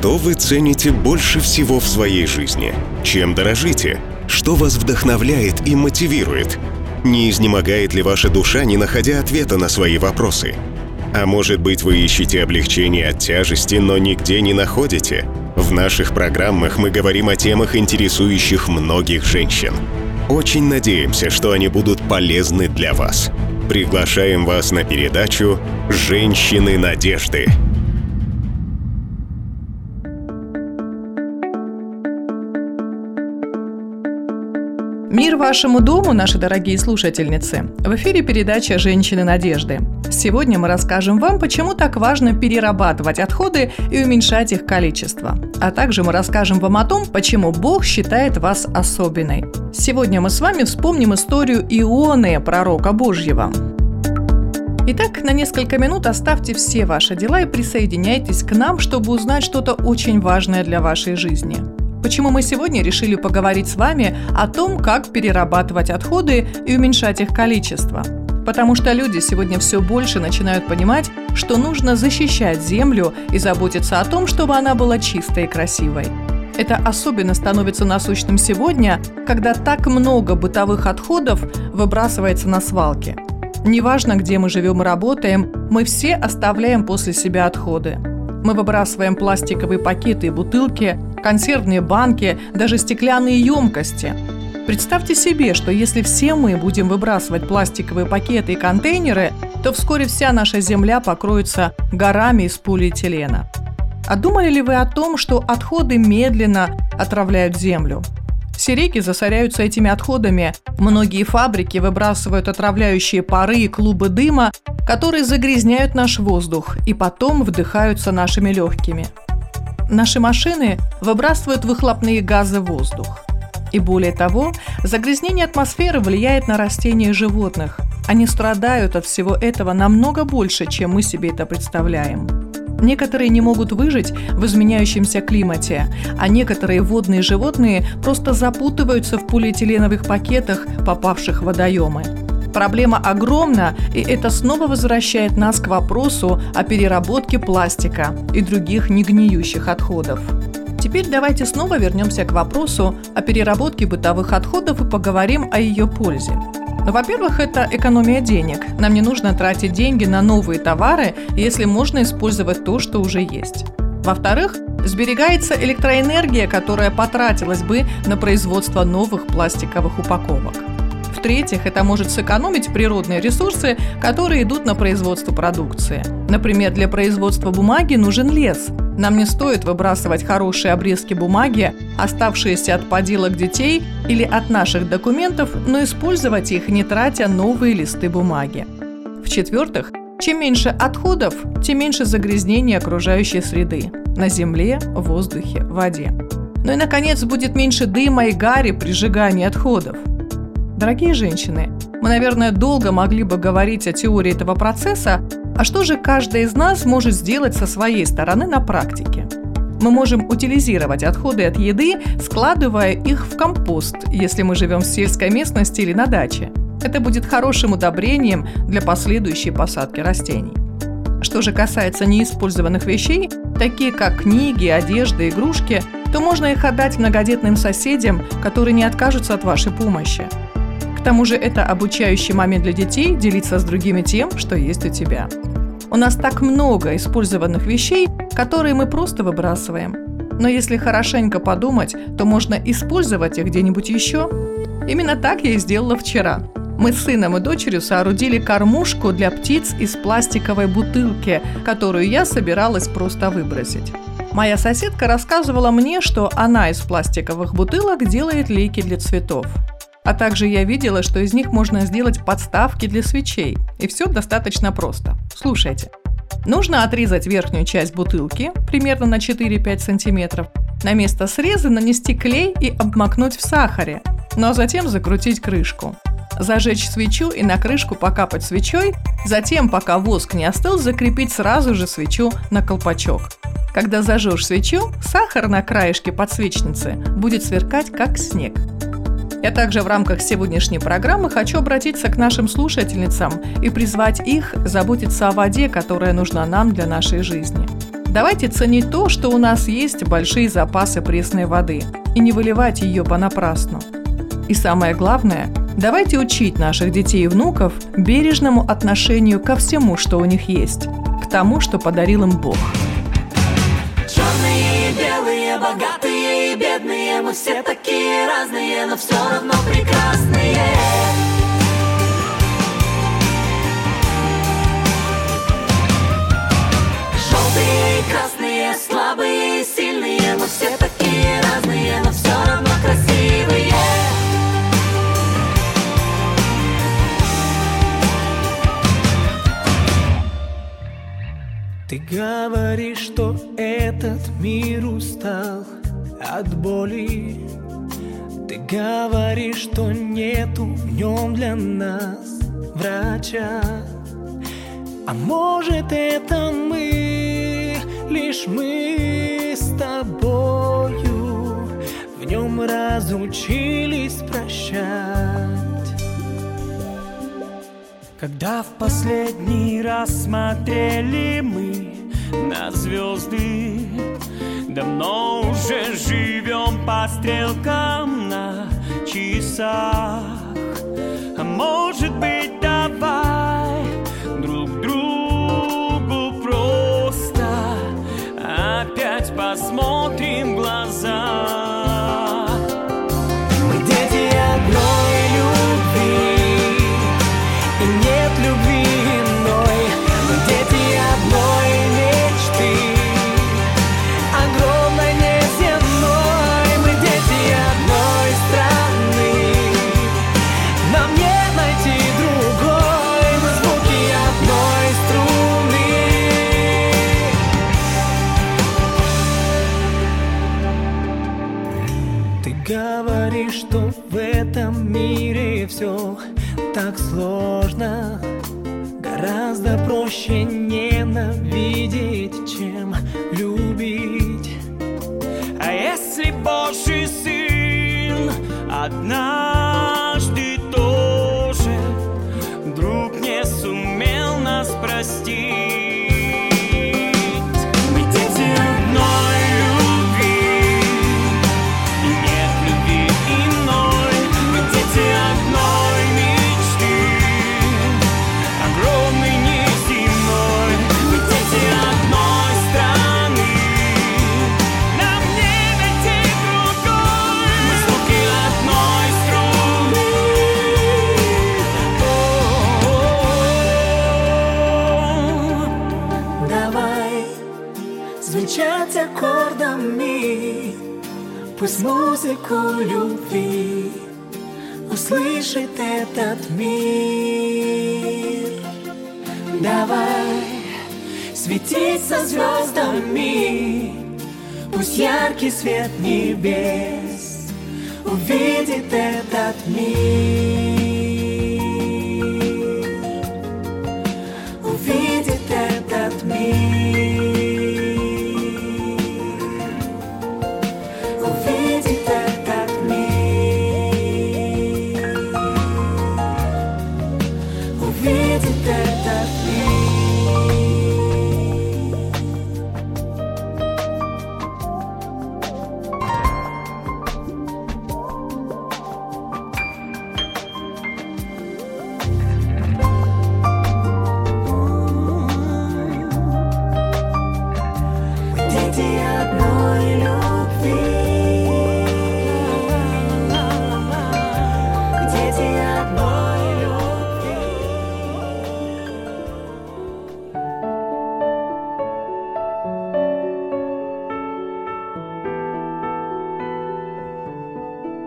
Что вы цените больше всего в своей жизни? Чем дорожите? Что вас вдохновляет и мотивирует? Не изнемогает ли ваша душа, не находя ответа на свои вопросы? А может быть, вы ищете облегчение от тяжести, но нигде не находите? В наших программах мы говорим о темах, интересующих многих женщин. Очень надеемся, что они будут полезны для вас. Приглашаем вас на передачу «Женщины надежды». Мир вашему дому, наши дорогие слушательницы! В эфире передача «Женщины надежды». Сегодня мы расскажем вам, почему так важно перерабатывать отходы и уменьшать их количество. А также мы расскажем вам о том, почему Бог считает вас особенной. Сегодня мы с вами вспомним историю Ионы, пророка Божьего. Итак, на несколько минут оставьте все ваши дела и присоединяйтесь к нам, чтобы узнать что-то очень важное для вашей жизни. Почему мы сегодня решили поговорить с вами о том, как перерабатывать отходы и уменьшать их количество? Потому что люди сегодня все больше начинают понимать, что нужно защищать землю и заботиться о том, чтобы она была чистой и красивой. Это особенно становится насущным сегодня, когда так много бытовых отходов выбрасывается на свалки. Неважно, где мы живем и работаем, мы все оставляем после себя отходы. Мы выбрасываем пластиковые пакеты и бутылки, консервные банки, даже стеклянные емкости. Представьте себе, что если все мы будем выбрасывать пластиковые пакеты и контейнеры, то вскоре вся наша земля покроется горами из полиэтилена. А думали ли вы о том, что отходы медленно отравляют землю? Все реки засоряются этими отходами. Многие фабрики выбрасывают отравляющие пары и клубы дыма, которые загрязняют наш воздух и потом вдыхаются нашими легкими. Наши машины выбрасывают выхлопные газы в воздух. И более того, загрязнение атмосферы влияет на растения и животных. Они страдают от всего этого намного больше, чем мы себе это представляем. Некоторые не могут выжить в изменяющемся климате, а некоторые водные животные просто запутываются в полиэтиленовых пакетах, попавших в водоемы. Проблема огромна, и это снова возвращает нас к вопросу о переработке пластика и других негниющих отходов. Теперь давайте снова вернемся к вопросу о переработке бытовых отходов и поговорим о ее пользе. Ну, во-первых, это экономия денег. Нам не нужно тратить деньги на новые товары, если можно использовать то, что уже есть. Во-вторых, сберегается электроэнергия, которая потратилась бы на производство новых пластиковых упаковок. В-третьих, это может сэкономить природные ресурсы, которые идут на производство продукции. Например, для производства бумаги нужен лес. Нам не стоит выбрасывать хорошие обрезки бумаги, оставшиеся от поделок детей или от наших документов, но использовать их, не тратя новые листы бумаги. В-четвертых, чем меньше отходов, тем меньше загрязнения окружающей среды на земле, воздухе, воде. Ну и, наконец, будет меньше дыма и гари при сжигании отходов. Дорогие женщины, мы, наверное, долго могли бы говорить о теории этого процесса, а что же каждая из нас может сделать со своей стороны на практике? Мы можем утилизировать отходы от еды, складывая их в компост, если мы живем в сельской местности или на даче. Это будет хорошим удобрением для последующей посадки растений. Что же касается неиспользованных вещей, такие как книги, одежда, игрушки, то можно их отдать многодетным соседям, которые не откажутся от вашей помощи. К тому же это обучающий момент для детей делиться с другими тем, что есть у тебя. У нас так много использованных вещей, которые мы просто выбрасываем. Но если хорошенько подумать, то можно использовать их где-нибудь еще. Именно так я и сделала вчера. Мы с сыном и дочерью соорудили кормушку для птиц из пластиковой бутылки, которую я собиралась просто выбросить. Моя соседка рассказывала мне, что она из пластиковых бутылок делает лейки для цветов. А также я видела, что из них можно сделать подставки для свечей. И все достаточно просто. Слушайте. Нужно отрезать верхнюю часть бутылки, примерно на 4-5 сантиметров. На место среза нанести клей и обмакнуть в сахаре, ну а затем закрутить крышку. Зажечь свечу и на крышку покапать свечой, затем, пока воск не остыл, закрепить сразу же свечу на колпачок. Когда зажжешь свечу, сахар на краешке подсвечницы будет сверкать как снег. Я также в рамках сегодняшней программы хочу обратиться к нашим слушательницам и призвать их заботиться о воде, которая нужна нам для нашей жизни. Давайте ценить то, что у нас есть большие запасы пресной воды, и не выливать ее понапрасну. И самое главное, давайте учить наших детей и внуков бережному отношению ко всему, что у них есть, к тому, что подарил им Бог. Черные белые, богатые и бедные, мы все такие разные, но все равно прекрасные. Желтые и красные, слабые и сильные, мы все такие разные, но все равно красивые. Ты говоришь, что этот мир от боли. Ты говоришь, что нету в нем для нас врача. А может это мы, лишь мы с тобою В нем разучились прощать. Когда в последний раз смотрели мы на звезды. Давно уже живем по стрелкам на часах. А может быть давай друг другу просто Опять посмотрим так сложно. Гораздо проще ненавидеть, чем любить. А если Божий Сын однажды тоже Вдруг не сумел нас простить аккордами Пусть музыку любви услышит этот мир. Давай светиться звездами Пусть яркий свет небес увидит этот мир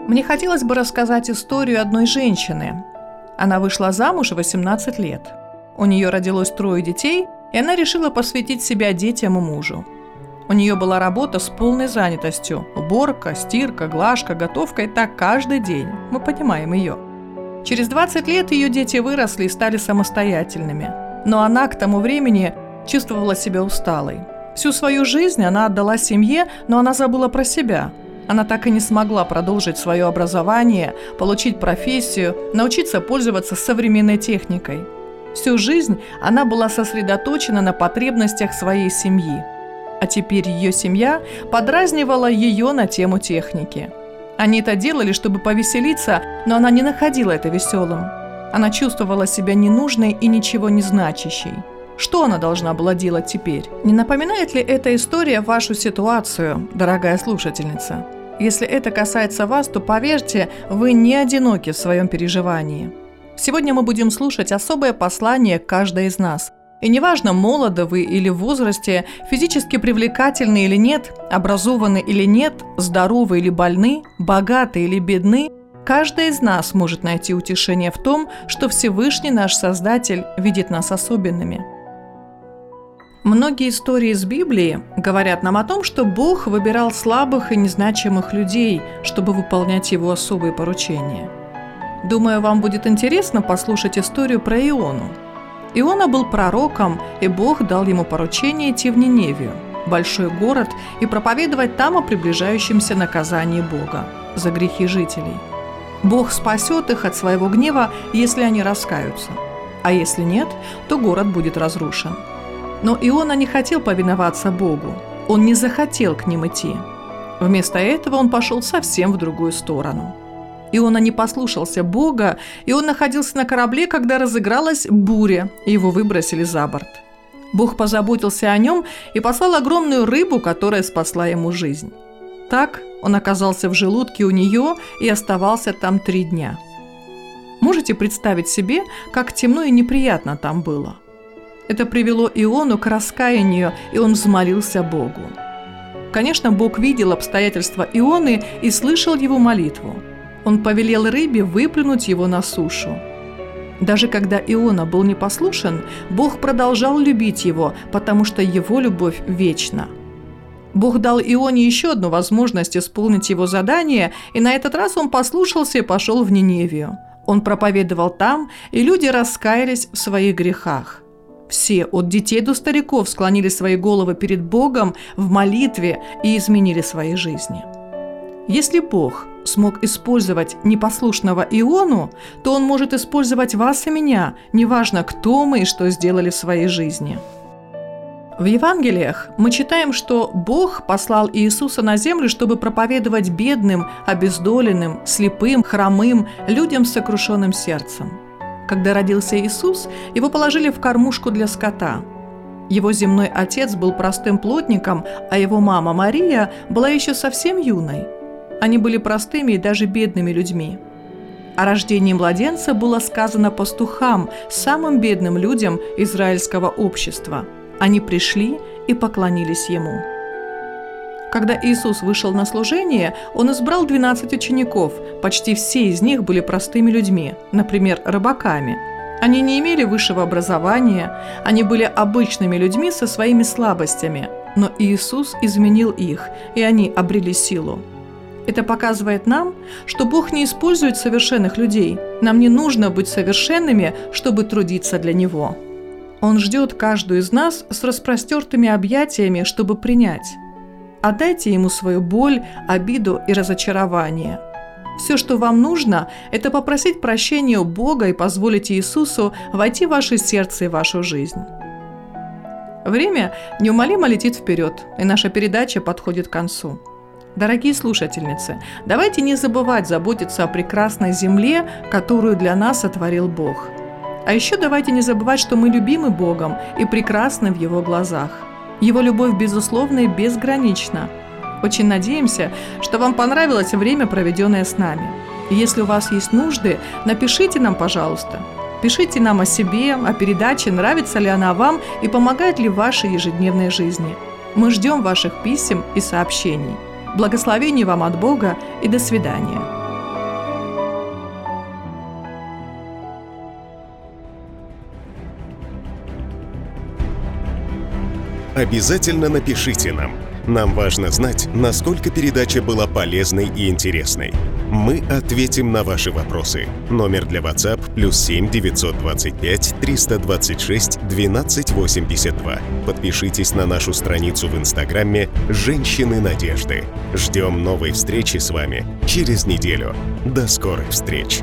Мне хотелось бы рассказать историю одной женщины. Она вышла замуж в 18 лет. У нее родилось трое детей, и она решила посвятить себя детям и мужу. У нее была работа с полной занятостью. Уборка, стирка, глажка, готовка и так каждый день. Мы понимаем ее. Через 20 лет ее дети выросли и стали самостоятельными. Но она к тому времени чувствовала себя усталой. Всю свою жизнь она отдала семье, но она забыла про себя. Она так и не смогла продолжить свое образование, получить профессию, научиться пользоваться современной техникой. Всю жизнь она была сосредоточена на потребностях своей семьи. А теперь ее семья подразнивала ее на тему техники. Они это делали, чтобы повеселиться, но она не находила это веселым. Она чувствовала себя ненужной и ничего не значащей. Что она должна была делать теперь? Не напоминает ли эта история вашу ситуацию, дорогая слушательница? Если это касается вас, то поверьте, вы не одиноки в своем переживании. Сегодня мы будем слушать особое послание каждой из нас. И неважно, молоды вы или в возрасте, физически привлекательны или нет, образованы или нет, здоровы или больны, богаты или бедны, каждый из нас может найти утешение в том, что Всевышний наш Создатель видит нас особенными – Многие истории из Библии говорят нам о том, что Бог выбирал слабых и незначимых людей, чтобы выполнять его особые поручения. Думаю, вам будет интересно послушать историю про Иону. Иона был пророком, и Бог дал ему поручение идти в Ниневию, большой город, и проповедовать там о приближающемся наказании Бога за грехи жителей. Бог спасет их от своего гнева, если они раскаются. А если нет, то город будет разрушен – но Иона не хотел повиноваться Богу. Он не захотел к ним идти. Вместо этого он пошел совсем в другую сторону. Иона не послушался Бога, и он находился на корабле, когда разыгралась буря, и его выбросили за борт. Бог позаботился о нем и послал огромную рыбу, которая спасла ему жизнь. Так он оказался в желудке у нее и оставался там три дня. Можете представить себе, как темно и неприятно там было? Это привело Иону к раскаянию, и он взмолился Богу. Конечно, Бог видел обстоятельства Ионы и слышал его молитву. Он повелел рыбе выплюнуть его на сушу. Даже когда Иона был непослушен, Бог продолжал любить его, потому что его любовь вечна. Бог дал Ионе еще одну возможность исполнить его задание, и на этот раз он послушался и пошел в Ниневию. Он проповедовал там, и люди раскаялись в своих грехах. Все, от детей до стариков, склонили свои головы перед Богом в молитве и изменили свои жизни. Если Бог смог использовать непослушного Иону, то Он может использовать вас и меня, неважно, кто мы и что сделали в своей жизни. В Евангелиях мы читаем, что Бог послал Иисуса на землю, чтобы проповедовать бедным, обездоленным, слепым, хромым, людям с сокрушенным сердцем – когда родился Иисус, его положили в кормушку для скота. Его земной отец был простым плотником, а его мама Мария была еще совсем юной. Они были простыми и даже бедными людьми. О рождении младенца было сказано пастухам, самым бедным людям израильского общества. Они пришли и поклонились ему. Когда Иисус вышел на служение, он избрал 12 учеников. Почти все из них были простыми людьми, например, рыбаками. Они не имели высшего образования, они были обычными людьми со своими слабостями. Но Иисус изменил их, и они обрели силу. Это показывает нам, что Бог не использует совершенных людей. Нам не нужно быть совершенными, чтобы трудиться для Него. Он ждет каждую из нас с распростертыми объятиями, чтобы принять. Отдайте ему свою боль, обиду и разочарование. Все, что вам нужно, это попросить прощения у Бога и позволить Иисусу войти в ваше сердце и вашу жизнь. Время неумолимо летит вперед, и наша передача подходит к концу. Дорогие слушательницы, давайте не забывать заботиться о прекрасной земле, которую для нас сотворил Бог. А еще давайте не забывать, что мы любимы Богом и прекрасны в Его глазах – его любовь, безусловна и безгранична. Очень надеемся, что вам понравилось время, проведенное с нами. Если у вас есть нужды, напишите нам, пожалуйста. Пишите нам о себе, о передаче, нравится ли она вам и помогает ли в вашей ежедневной жизни. Мы ждем ваших писем и сообщений. Благословений вам от Бога и до свидания. Обязательно напишите нам. Нам важно знать, насколько передача была полезной и интересной. Мы ответим на ваши вопросы. Номер для WhatsApp плюс 7 925 326 1282. Подпишитесь на нашу страницу в Инстаграме «Женщины надежды». Ждем новой встречи с вами через неделю. До скорых встреч!